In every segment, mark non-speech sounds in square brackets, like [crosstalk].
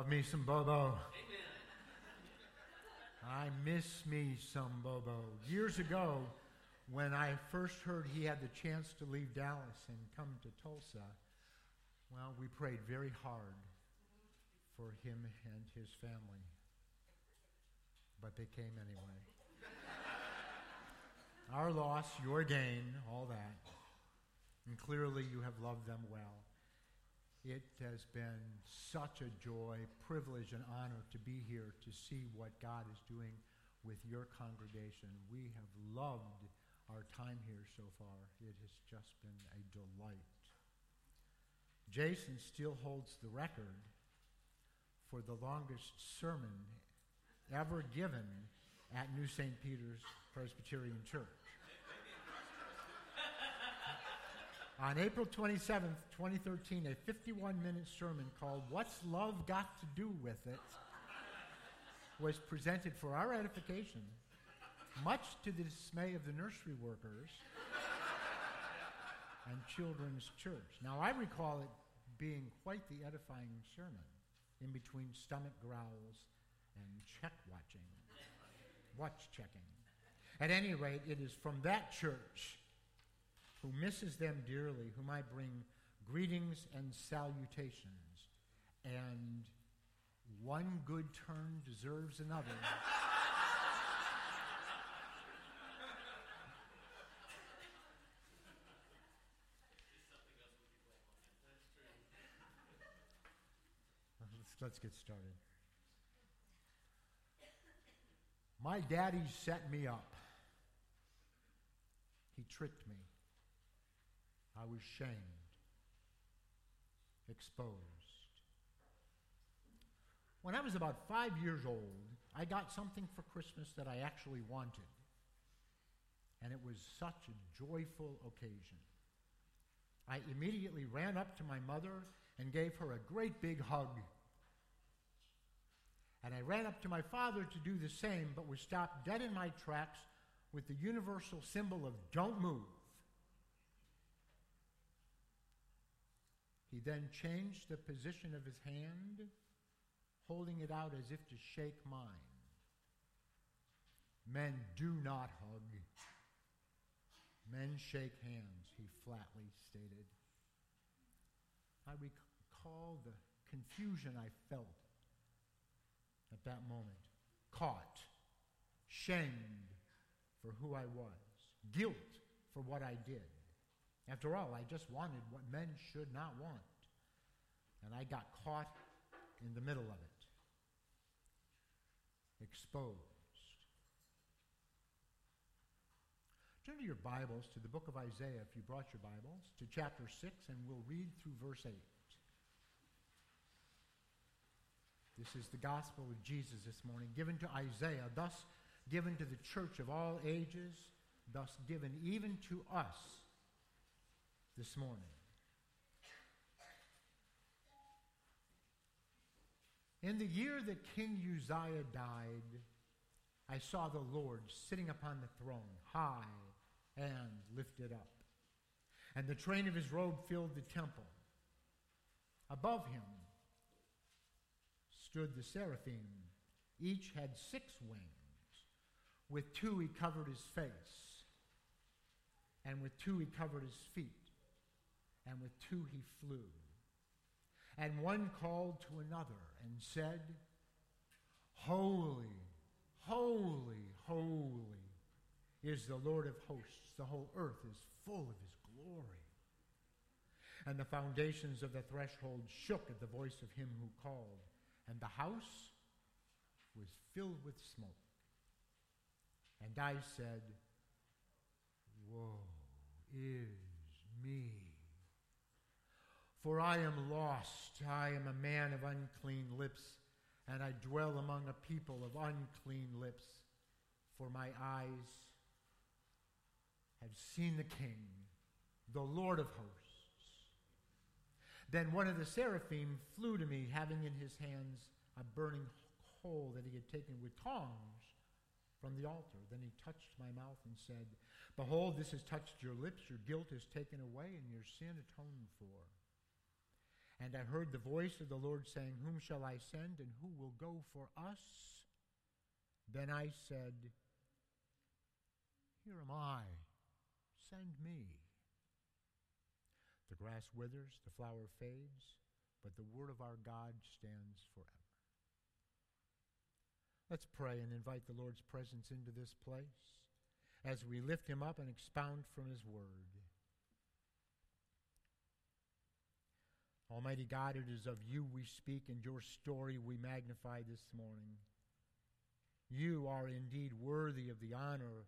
Love me some Bobo. I miss me some Bobo. Years ago, when I first heard he had the chance to leave Dallas and come to Tulsa, well, we prayed very hard for him and his family. But they came anyway. Our loss, your gain, all that. And clearly you have loved them well. It has been such a joy, privilege, and honor to be here to see what God is doing with your congregation. We have loved our time here so far. It has just been a delight. Jason still holds the record for the longest sermon ever given at New St. Peter's Presbyterian Church. On April 27, 2013, a 51 minute sermon called What's Love Got to Do with It was presented for our edification, much to the dismay of the nursery workers and children's church. Now, I recall it being quite the edifying sermon in between stomach growls and check watching, watch checking. At any rate, it is from that church who misses them dearly, whom I bring greetings and salutations. And one good turn deserves another. [laughs] let's, let's get started. My daddy set me up. He tricked me. I was shamed, exposed. When I was about five years old, I got something for Christmas that I actually wanted. And it was such a joyful occasion. I immediately ran up to my mother and gave her a great big hug. And I ran up to my father to do the same, but was stopped dead in my tracks with the universal symbol of don't move. He then changed the position of his hand, holding it out as if to shake mine. Men do not hug. Men shake hands, he flatly stated. I recall the confusion I felt at that moment. Caught, shamed for who I was, guilt for what I did. After all, I just wanted what men should not want. And I got caught in the middle of it, exposed. Turn to your Bibles to the book of Isaiah, if you brought your Bibles, to chapter 6, and we'll read through verse 8. This is the gospel of Jesus this morning, given to Isaiah, thus given to the church of all ages, thus given even to us this morning. In the year that King Uzziah died, I saw the Lord sitting upon the throne, high and lifted up. And the train of his robe filled the temple. Above him stood the seraphim. Each had six wings. With two he covered his face, and with two he covered his feet, and with two he flew. And one called to another and said, Holy, holy, holy is the Lord of hosts. The whole earth is full of his glory. And the foundations of the threshold shook at the voice of him who called, and the house was filled with smoke. And I said, Woe is me. For I am lost. I am a man of unclean lips, and I dwell among a people of unclean lips. For my eyes have seen the King, the Lord of hosts. Then one of the seraphim flew to me, having in his hands a burning coal that he had taken with tongs from the altar. Then he touched my mouth and said, Behold, this has touched your lips. Your guilt is taken away, and your sin atoned for. And I heard the voice of the Lord saying, Whom shall I send, and who will go for us? Then I said, Here am I, send me. The grass withers, the flower fades, but the word of our God stands forever. Let's pray and invite the Lord's presence into this place as we lift him up and expound from his word. Almighty God, it is of you we speak and your story we magnify this morning. You are indeed worthy of the honor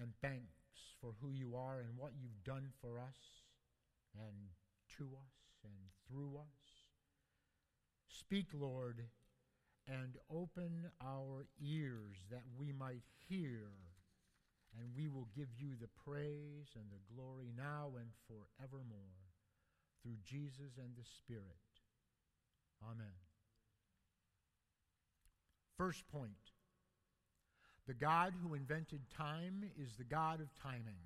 and thanks for who you are and what you've done for us and to us and through us. Speak, Lord, and open our ears that we might hear, and we will give you the praise and the glory now and forevermore through Jesus and the Spirit. Amen. First point the God who invented time is the God of timing.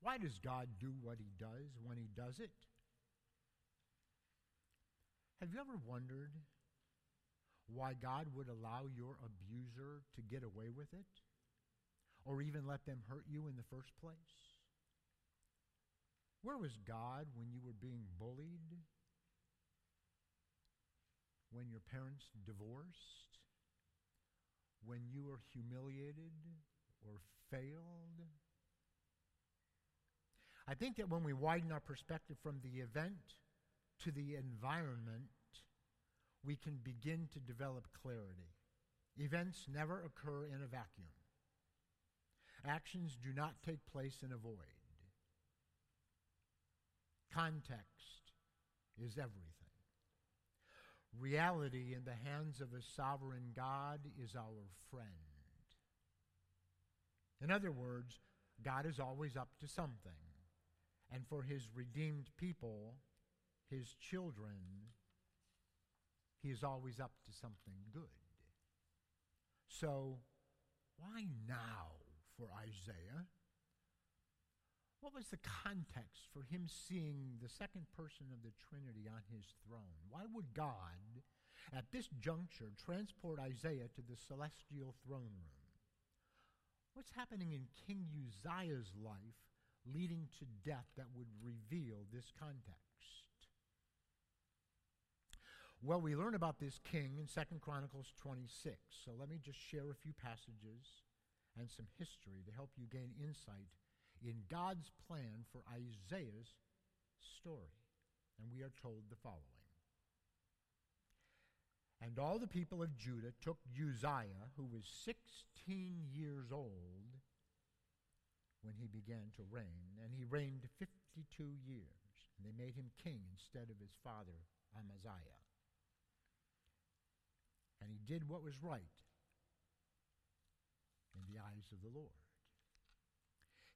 Why does God do what he does when he does it? Have you ever wondered why God would allow your abuser to get away with it? Or even let them hurt you in the first place? Where was God when you were being bullied? When your parents divorced? When you were humiliated or failed? I think that when we widen our perspective from the event to the environment, we can begin to develop clarity. Events never occur in a vacuum. Actions do not take place in a void. Context is everything. Reality in the hands of a sovereign God is our friend. In other words, God is always up to something. And for his redeemed people, his children, he is always up to something good. So, why now for Isaiah? What was the context for him seeing the second person of the Trinity on his throne? Why would God, at this juncture, transport Isaiah to the celestial throne room? What's happening in King Uzziah's life leading to death that would reveal this context? Well, we learn about this king in 2 Chronicles 26. So let me just share a few passages and some history to help you gain insight in God's plan for Isaiah's story. And we are told the following And all the people of Judah took Uzziah, who was 16 years old when he began to reign, and he reigned 52 years. And they made him king instead of his father Amaziah. And he did what was right in the eyes of the Lord.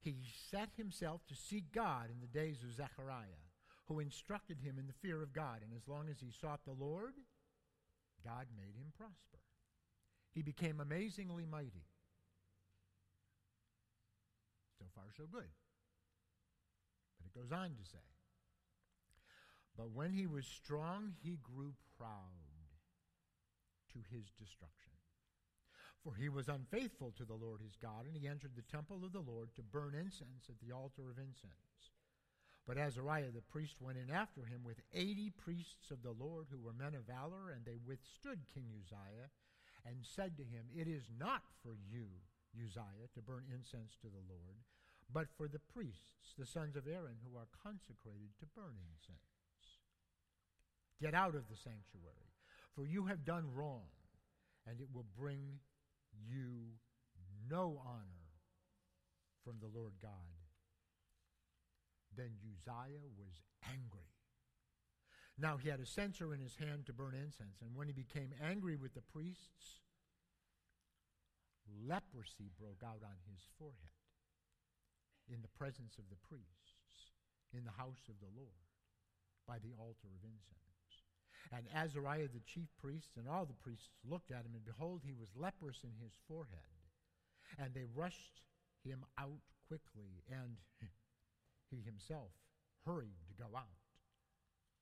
He set himself to seek God in the days of Zechariah, who instructed him in the fear of God. And as long as he sought the Lord, God made him prosper. He became amazingly mighty. So far, so good. But it goes on to say, But when he was strong, he grew proud to his destruction. For he was unfaithful to the Lord his God, and he entered the temple of the Lord to burn incense at the altar of incense. But Azariah the priest went in after him with eighty priests of the Lord who were men of valor, and they withstood King Uzziah and said to him, It is not for you, Uzziah, to burn incense to the Lord, but for the priests, the sons of Aaron, who are consecrated to burn incense. Get out of the sanctuary, for you have done wrong, and it will bring you no honor from the Lord God. Then Uzziah was angry. Now he had a censer in his hand to burn incense, and when he became angry with the priests, leprosy broke out on his forehead in the presence of the priests in the house of the Lord by the altar of incense. And Azariah the chief priest and all the priests looked at him, and behold, he was leprous in his forehead. And they rushed him out quickly, and he himself hurried to go out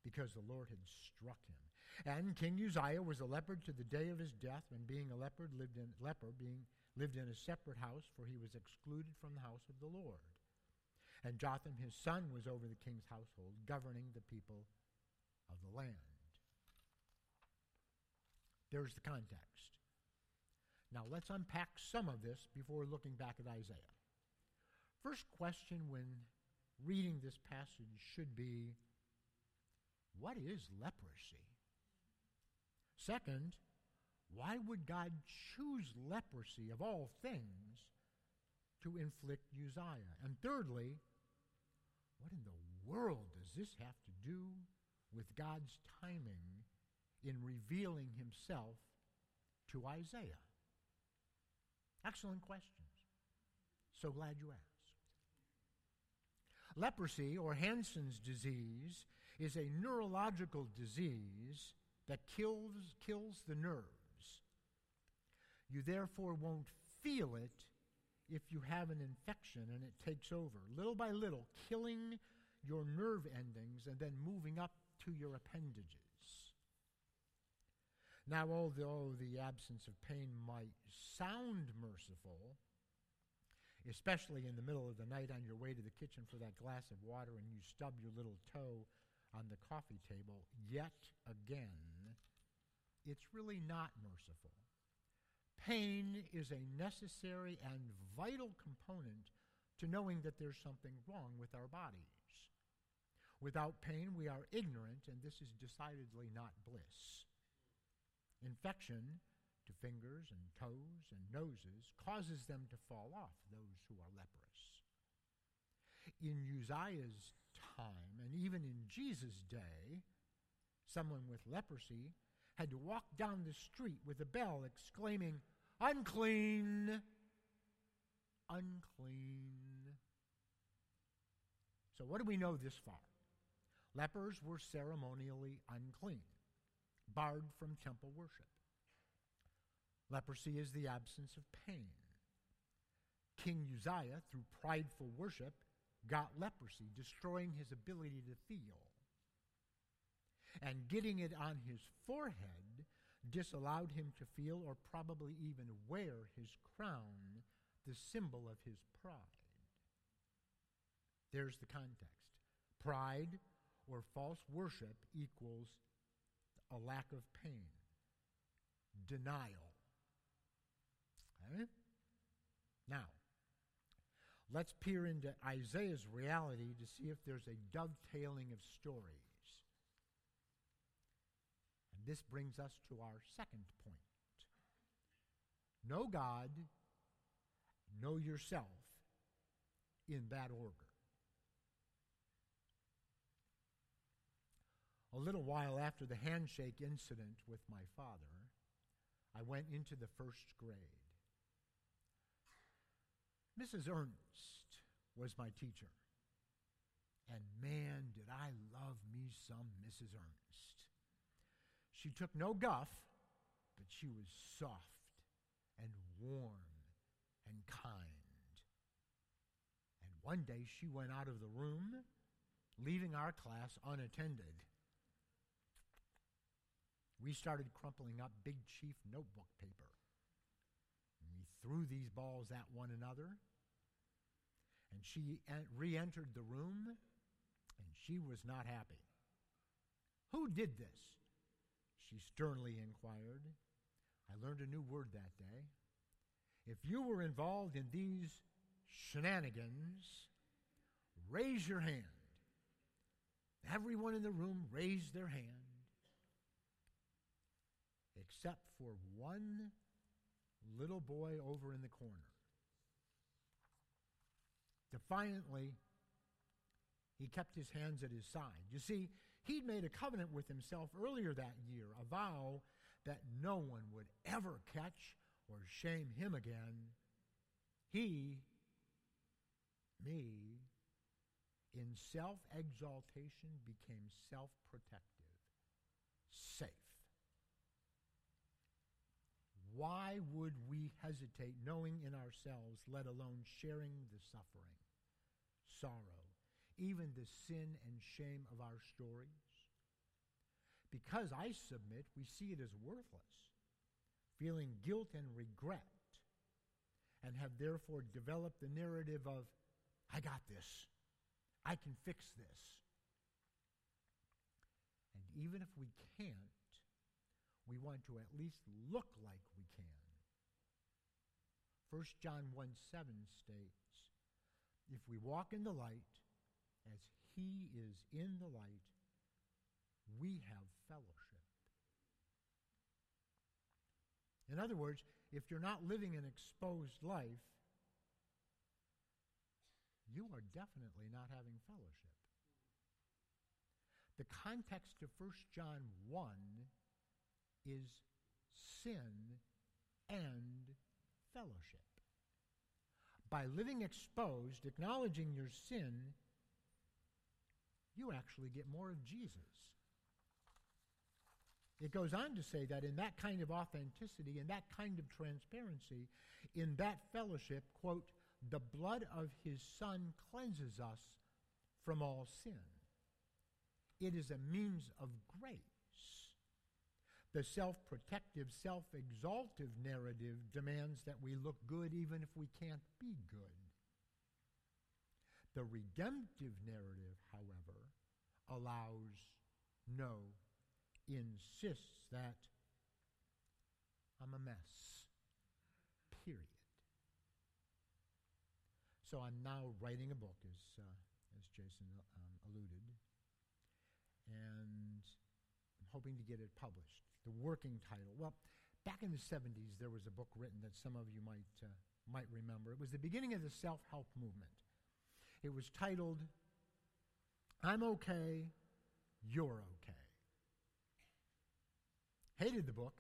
because the Lord had struck him. And King Uzziah was a leopard to the day of his death, and being a lived in leper, being lived in a separate house, for he was excluded from the house of the Lord. And Jotham his son was over the king's household, governing the people of the land. There's the context. Now let's unpack some of this before looking back at Isaiah. First question when reading this passage should be what is leprosy? Second, why would God choose leprosy of all things to inflict Uzziah? And thirdly, what in the world does this have to do with God's timing in revealing himself to Isaiah? Excellent questions. So glad you asked. Leprosy, or Hansen's disease, is a neurological disease that kills, kills the nerves. You therefore won't feel it if you have an infection and it takes over, little by little, killing your nerve endings and then moving up to your appendages. Now, although the absence of pain might sound merciful, especially in the middle of the night on your way to the kitchen for that glass of water and you stub your little toe on the coffee table, yet again, it's really not merciful. Pain is a necessary and vital component to knowing that there's something wrong with our bodies. Without pain, we are ignorant, and this is decidedly not bliss. Infection to fingers and toes and noses causes them to fall off, those who are leprous. In Uzziah's time, and even in Jesus' day, someone with leprosy had to walk down the street with a bell exclaiming, Unclean! Unclean. So, what do we know this far? Lepers were ceremonially unclean, barred from temple worship. Leprosy is the absence of pain. King Uzziah, through prideful worship, got leprosy, destroying his ability to feel. And getting it on his forehead disallowed him to feel or probably even wear his crown, the symbol of his pride. There's the context. Pride or false worship equals a lack of pain, denial. Okay? Now, let's peer into Isaiah's reality to see if there's a dovetailing of stories. And this brings us to our second point. Know God, know yourself in that order. A little while after the handshake incident with my father, I went into the first grade. Mrs. Ernst was my teacher. And man, did I love me some Mrs. Ernst. She took no guff, but she was soft and warm and kind. And one day she went out of the room, leaving our class unattended. We started crumpling up Big Chief notebook paper. And we threw these balls at one another. And she re entered the room, and she was not happy. Who did this? She sternly inquired. I learned a new word that day. If you were involved in these shenanigans, raise your hand. Everyone in the room raised their hand, except for one little boy over in the corner. Defiantly, he kept his hands at his side. You see, he'd made a covenant with himself earlier that year, a vow that no one would ever catch or shame him again. He, me, in self exaltation became self protective, safe. Why would we hesitate knowing in ourselves, let alone sharing the suffering, sorrow, even the sin and shame of our stories? Because I submit we see it as worthless, feeling guilt and regret, and have therefore developed the narrative of, I got this, I can fix this. And even if we can't, we want to at least look like we can. 1 John 1 7 states, If we walk in the light, as he is in the light, we have fellowship. In other words, if you're not living an exposed life, you are definitely not having fellowship. The context of 1 John 1 is sin and fellowship. By living exposed, acknowledging your sin, you actually get more of Jesus. It goes on to say that in that kind of authenticity, in that kind of transparency, in that fellowship, quote, the blood of his Son cleanses us from all sin. It is a means of grace. The self protective, self exaltive narrative demands that we look good even if we can't be good. The redemptive narrative, however, allows, no, insists that I'm a mess. Period. So I'm now writing a book, as, uh, as Jason um, alluded, and I'm hoping to get it published. The working title. Well, back in the 70s, there was a book written that some of you might, uh, might remember. It was the beginning of the self help movement. It was titled, I'm okay, you're okay. Hated the book,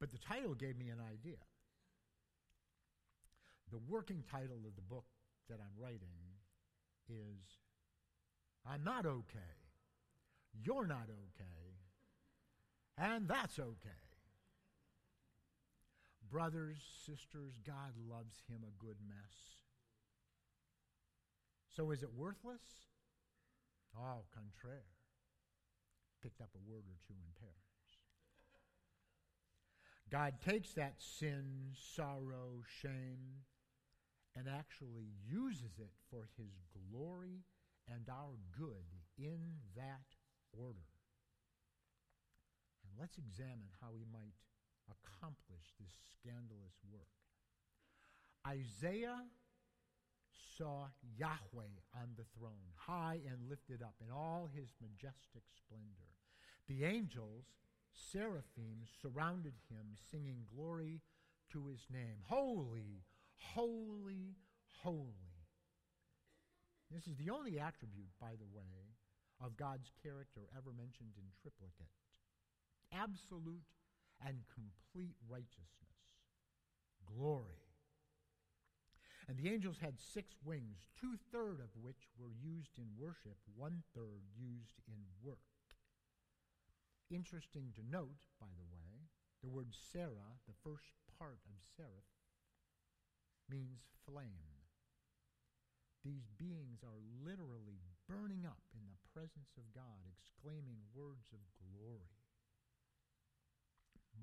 but the title gave me an idea. The working title of the book that I'm writing is I'm not okay, you're not okay, and that's okay. Brothers, sisters, God loves him a good mess. So is it worthless? Oh, contraire. Picked up a word or two in Paris. God takes that sin, sorrow, shame, and actually uses it for his glory and our good in that order. Let's examine how he might accomplish this scandalous work. Isaiah saw Yahweh on the throne, high and lifted up in all his majestic splendor. The angels, seraphim, surrounded him, singing glory to his name. Holy, holy, holy. This is the only attribute, by the way, of God's character ever mentioned in triplicate absolute and complete righteousness, glory, and the angels had six wings, two thirds of which were used in worship, one third used in work. Interesting to note, by the way, the word Sarah, the first part of seraph, means flame. These beings are literally burning up in the presence of God, exclaiming words of glory.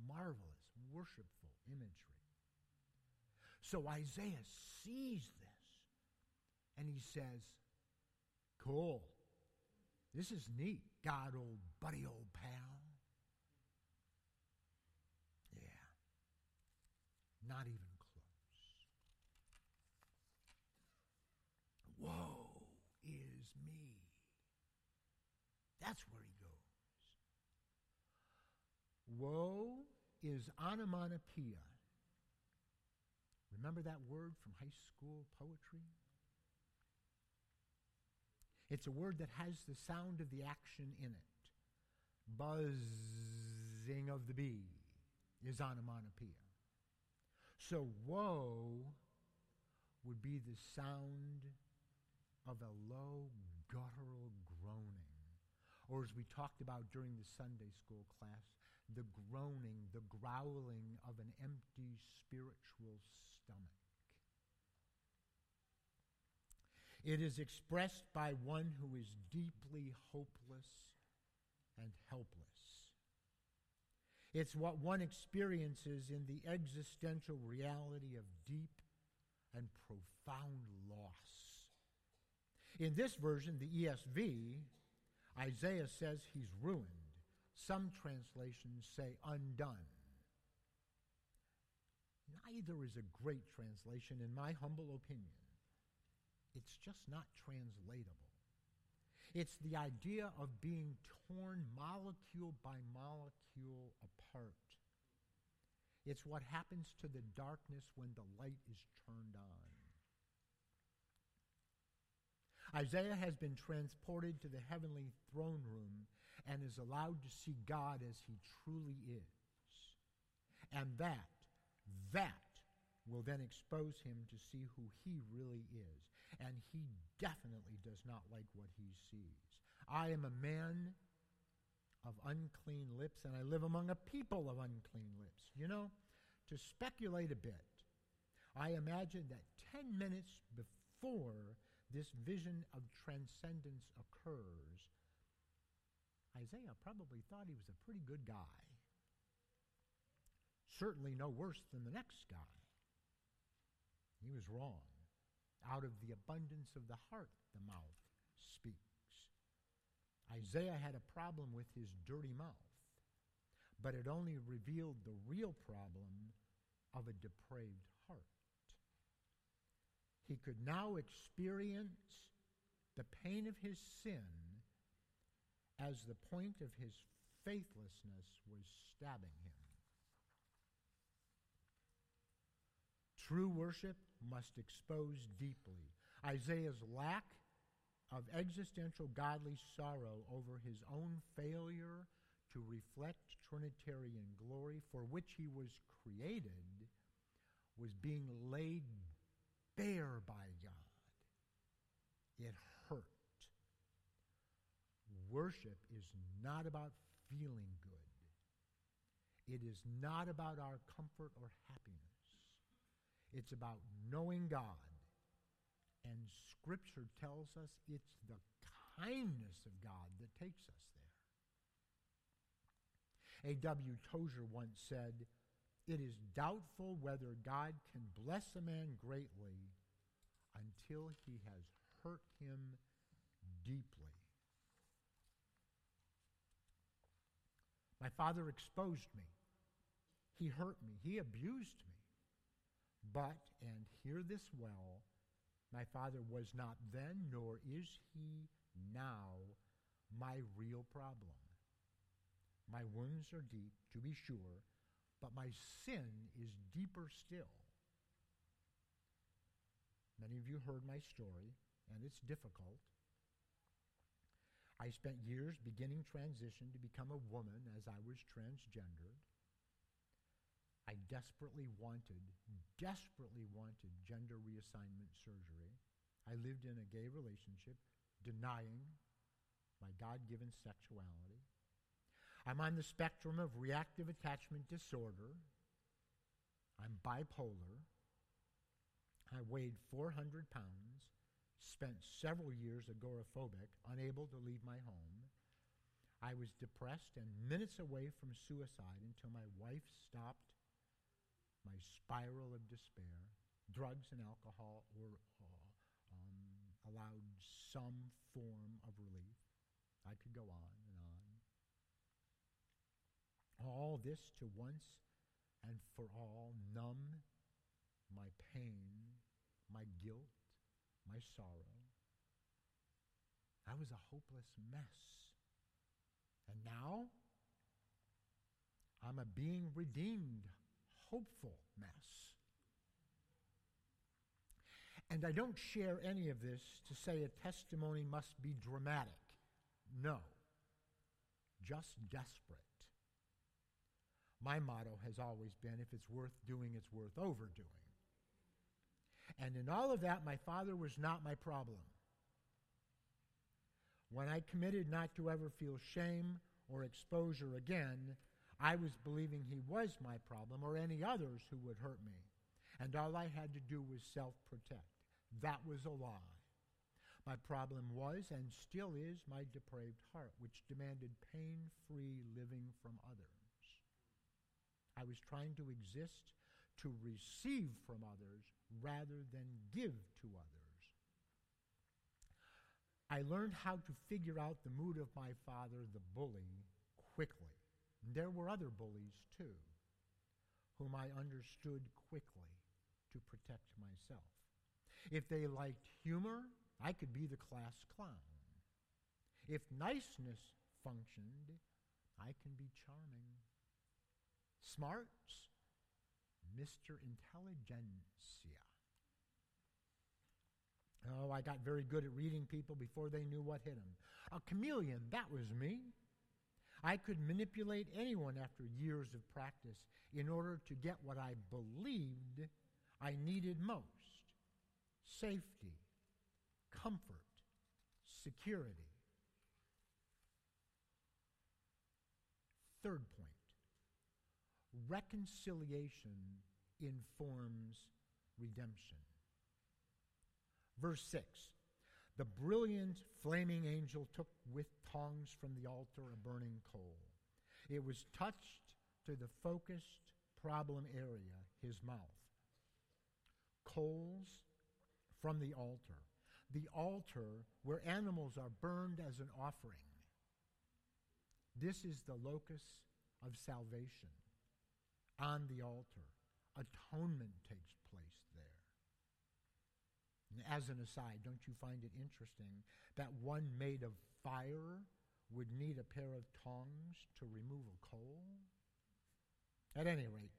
Marvelous, worshipful imagery. So Isaiah sees this and he says, Cool. This is neat, God, old buddy, old pal. Yeah. Not even close. Woe is me. That's where he goes. Woe is onomatopoeia Remember that word from high school poetry? It's a word that has the sound of the action in it. Buzzing of the bee is onomatopoeia. So woe would be the sound of a low guttural groaning. Or as we talked about during the Sunday school class, the groaning, the growling of an empty spiritual stomach. It is expressed by one who is deeply hopeless and helpless. It's what one experiences in the existential reality of deep and profound loss. In this version, the ESV, Isaiah says he's ruined. Some translations say undone. Neither is a great translation, in my humble opinion. It's just not translatable. It's the idea of being torn molecule by molecule apart. It's what happens to the darkness when the light is turned on. Isaiah has been transported to the heavenly throne room and is allowed to see God as he truly is. And that, that will then expose him to see who he really is. And he definitely does not like what he sees. I am a man of unclean lips, and I live among a people of unclean lips. You know, to speculate a bit, I imagine that 10 minutes before this vision of transcendence occurs, Isaiah probably thought he was a pretty good guy. Certainly no worse than the next guy. He was wrong. Out of the abundance of the heart, the mouth speaks. Isaiah had a problem with his dirty mouth, but it only revealed the real problem of a depraved heart. He could now experience the pain of his sin as the point of his faithlessness was stabbing him. True worship must expose deeply Isaiah's lack of existential godly sorrow over his own failure to reflect Trinitarian glory for which he was created was being laid bare by God. It. Worship is not about feeling good. It is not about our comfort or happiness. It's about knowing God. And Scripture tells us it's the kindness of God that takes us there. A.W. Tozer once said, It is doubtful whether God can bless a man greatly until he has hurt him deeply. My father exposed me. He hurt me. He abused me. But, and hear this well, my father was not then, nor is he now, my real problem. My wounds are deep, to be sure, but my sin is deeper still. Many of you heard my story, and it's difficult. I spent years beginning transition to become a woman as I was transgendered. I desperately wanted, desperately wanted gender reassignment surgery. I lived in a gay relationship, denying my God given sexuality. I'm on the spectrum of reactive attachment disorder. I'm bipolar. I weighed 400 pounds, spent several years agoraphobic, unable to leave my home. I was depressed and minutes away from suicide until my wife stopped my spiral of despair. Drugs and alcohol were uh, um, allowed some form of relief. I could go on and on. All this to once and for all numb my pain, my guilt, my sorrow. I was a hopeless mess. And now I'm a being redeemed hopeful mess. And I don't share any of this to say a testimony must be dramatic. No, just desperate. My motto has always been if it's worth doing, it's worth overdoing. And in all of that, my father was not my problem. When I committed not to ever feel shame or exposure again, I was believing he was my problem or any others who would hurt me. And all I had to do was self protect. That was a lie. My problem was and still is my depraved heart, which demanded pain free living from others. I was trying to exist to receive from others rather than give to others. I learned how to figure out the mood of my father, the bully, quickly. There were other bullies too, whom I understood quickly to protect myself. If they liked humor, I could be the class clown. If niceness functioned, I can be charming. Smarts, Mr. Intelligentsia. Oh, I got very good at reading people before they knew what hit them. A chameleon, that was me. I could manipulate anyone after years of practice in order to get what I believed I needed most safety, comfort, security. Third reconciliation informs redemption. Verse 6 The brilliant flaming angel took with tongs from the altar a burning coal. It was touched to the focused problem area, his mouth. Coals from the altar. The altar where animals are burned as an offering. This is the locus of salvation on the altar. Atonement takes place there. And as an aside, don't you find it interesting that one made of fire would need a pair of tongs to remove a coal? At any rate,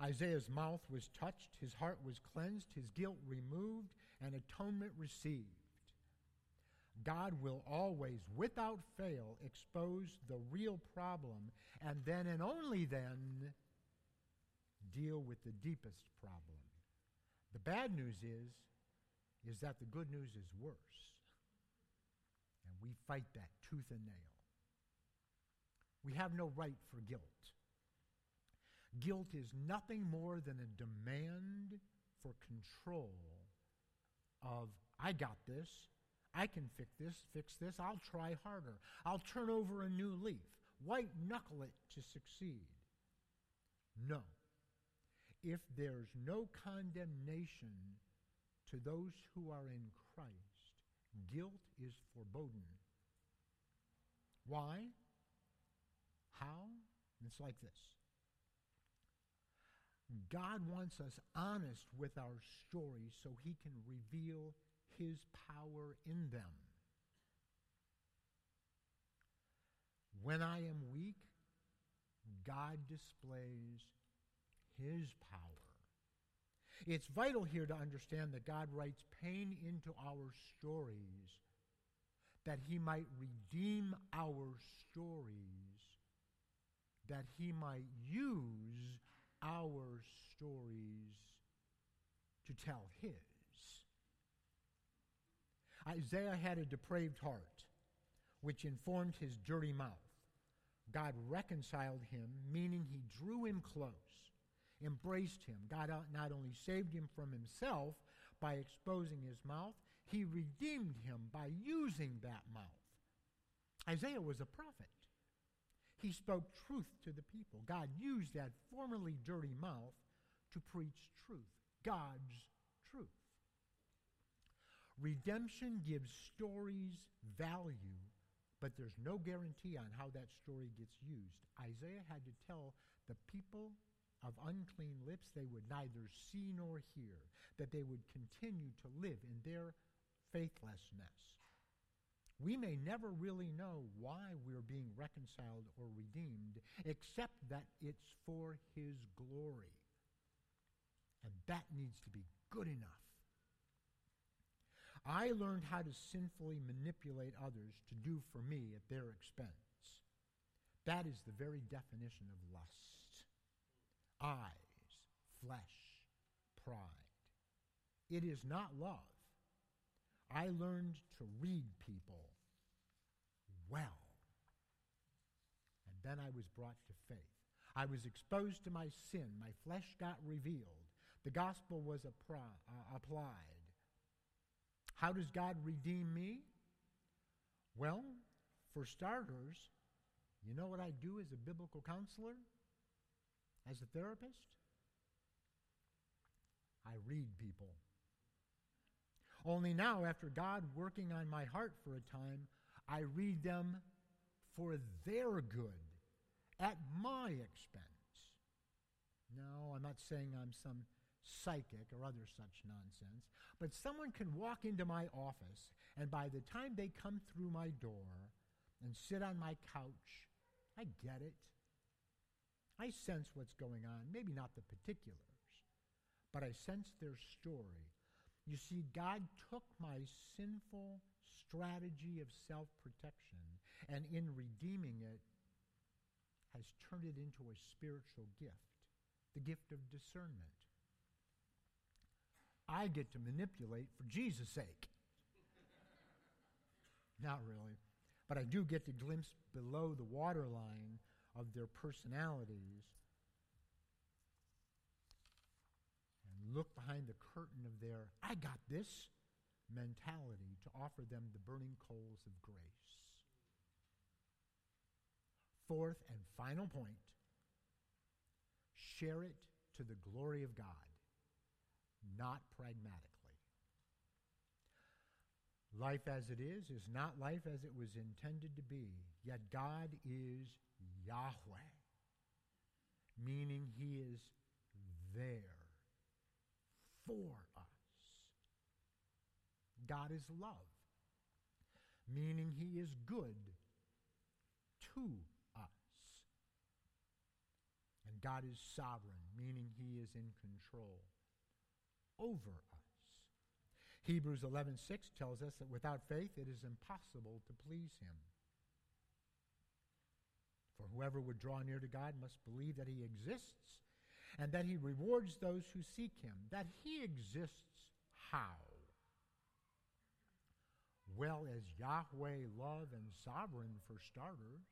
Isaiah's mouth was touched, his heart was cleansed, his guilt removed, and atonement received. God will always, without fail, expose the real problem and then and only then deal with the deepest problem. The bad news is is that the good news is worse. And we fight that tooth and nail. We have no right for guilt. Guilt is nothing more than a demand for control of I got this, I can fix this, fix this, I'll try harder. I'll turn over a new leaf, white knuckle it to succeed. No. If there's no condemnation to those who are in Christ, guilt is foreboding. Why? How? It's like this God wants us honest with our stories so he can reveal his power in them. When I am weak, God displays his power. It's vital here to understand that God writes pain into our stories that he might redeem our stories, that he might use our stories to tell his. Isaiah had a depraved heart, which informed his dirty mouth. God reconciled him, meaning he drew him close, embraced him. God not only saved him from himself by exposing his mouth, he redeemed him by using that mouth. Isaiah was a prophet. He spoke truth to the people. God used that formerly dirty mouth to preach truth, God's truth. Redemption gives stories value, but there's no guarantee on how that story gets used. Isaiah had to tell the people of unclean lips they would neither see nor hear, that they would continue to live in their faithlessness we may never really know why we're being reconciled or redeemed, except that it's for His glory. And that needs to be good enough. I learned how to sinfully manipulate others to do for me at their expense. That is the very definition of lust eyes, flesh, pride. It is not love. I learned to read people well. And then I was brought to faith. I was exposed to my sin. My flesh got revealed. The gospel was appri- uh, applied. How does God redeem me? Well, for starters, you know what I do as a biblical counselor? As a therapist? I read people. Only now, after God working on my heart for a time, I read them for their good at my expense. No, I'm not saying I'm some psychic or other such nonsense, but someone can walk into my office, and by the time they come through my door and sit on my couch, I get it. I sense what's going on, maybe not the particulars, but I sense their story. You see, God took my sinful strategy of self protection and in redeeming it has turned it into a spiritual gift, the gift of discernment. I get to manipulate for Jesus' sake. [laughs] Not really. But I do get to glimpse below the waterline of their personalities and look behind the curtain of their, I got this mentality to offer them the burning coals of grace. Fourth and final point share it to the glory of God, not pragmatically. Life as it is is not life as it was intended to be, yet God is Yahweh, meaning He is there for us. God is love, meaning He is good to us. And God is sovereign, meaning He is in control over us. Hebrews 11:6 tells us that without faith it is impossible to please him. For whoever would draw near to God must believe that he exists and that he rewards those who seek him. That he exists how? well as Yahweh love and sovereign for starters.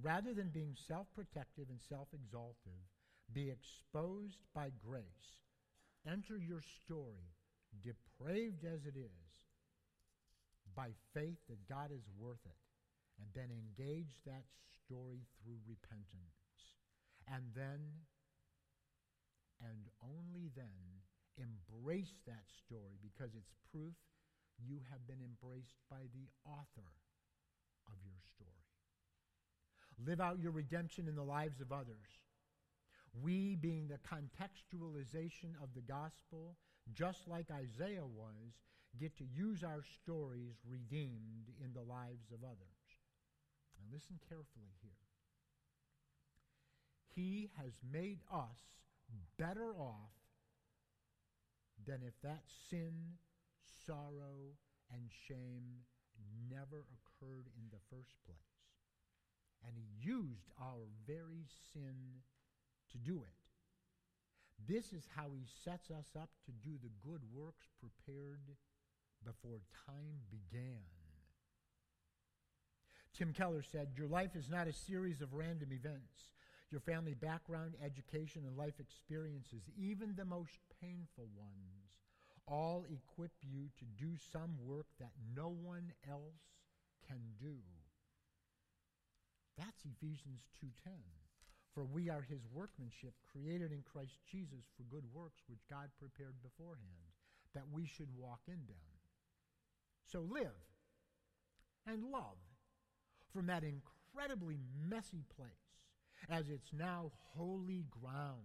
Rather than being self protective and self exaltive, be exposed by grace. Enter your story, depraved as it is, by faith that God is worth it, and then engage that story through repentance. And then, and only then, embrace that story because it's proof you have been embraced by the author of your story. Live out your redemption in the lives of others. We, being the contextualization of the gospel, just like Isaiah was, get to use our stories redeemed in the lives of others. Listen carefully here. He has made us better off than if that sin, sorrow, and shame never occurred in the first place. And he used our very sin to do it. This is how he sets us up to do the good works prepared before time began. Tim Keller said, Your life is not a series of random events. Your family background, education, and life experiences, even the most painful ones, all equip you to do some work that no one else can do. That's Ephesians 2:10. For we are his workmanship created in Christ Jesus for good works which God prepared beforehand that we should walk in them. So live and love from that incredibly messy place as it's now holy ground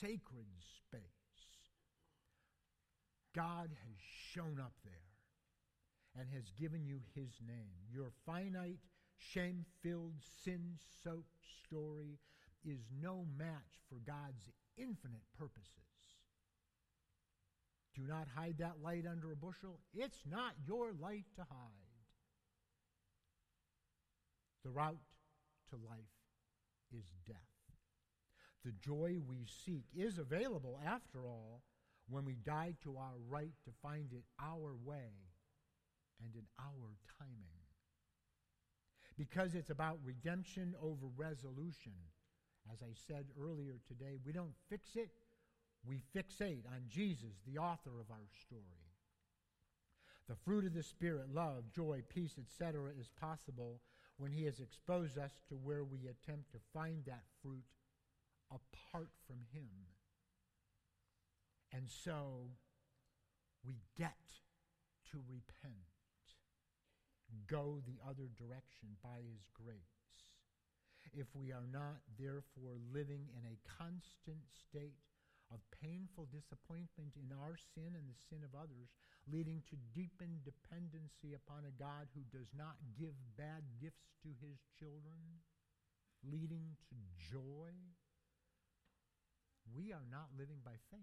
sacred space. God has shown up there and has given you his name. Your finite, shame filled, sin soaked story is no match for God's infinite purposes. Do not hide that light under a bushel. It's not your light to hide. The route to life is death. The joy we seek is available, after all, when we die to our right to find it our way and in our timing. Because it's about redemption over resolution. As I said earlier today, we don't fix it, We fixate on Jesus, the author of our story. The fruit of the Spirit, love, joy, peace, etc., is possible when He has exposed us to where we attempt to find that fruit apart from Him. And so we get to repent, go the other direction by His grace. If we are not, therefore, living in a constant state of painful disappointment in our sin and the sin of others, leading to deepened dependency upon a God who does not give bad gifts to his children, leading to joy, we are not living by faith.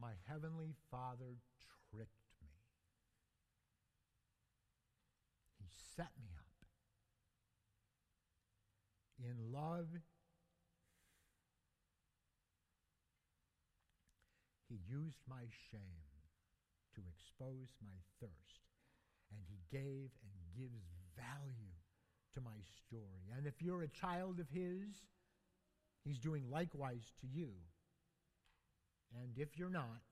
My heavenly Father tricked me. He set me up. In love, used my shame to expose my thirst. And He gave and gives value to my story. And if you're a child of His, He's doing likewise to you. And if you're not,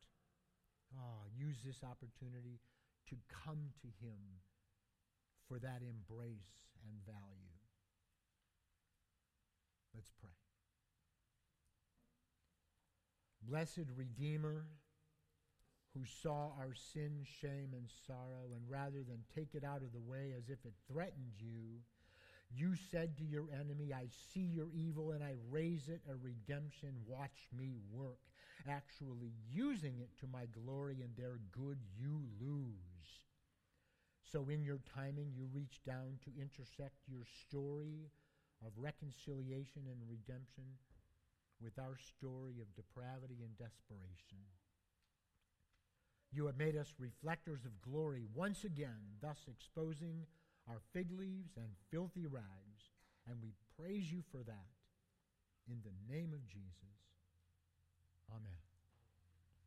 oh, use this opportunity to come to Him for that embrace and value. Let's pray. Blessed Redeemer, who saw our sin, shame, and sorrow, and rather than take it out of the way as if it threatened you, you said to your enemy, I see your evil and I raise it a redemption. Watch me work. Actually, using it to my glory and their good, you lose. So, in your timing, you reach down to intersect your story of reconciliation and redemption with our story of depravity and desperation. You have made us reflectors of glory once again, thus exposing our fig leaves and filthy rags, and we praise you for that. In the name of Jesus. Amen.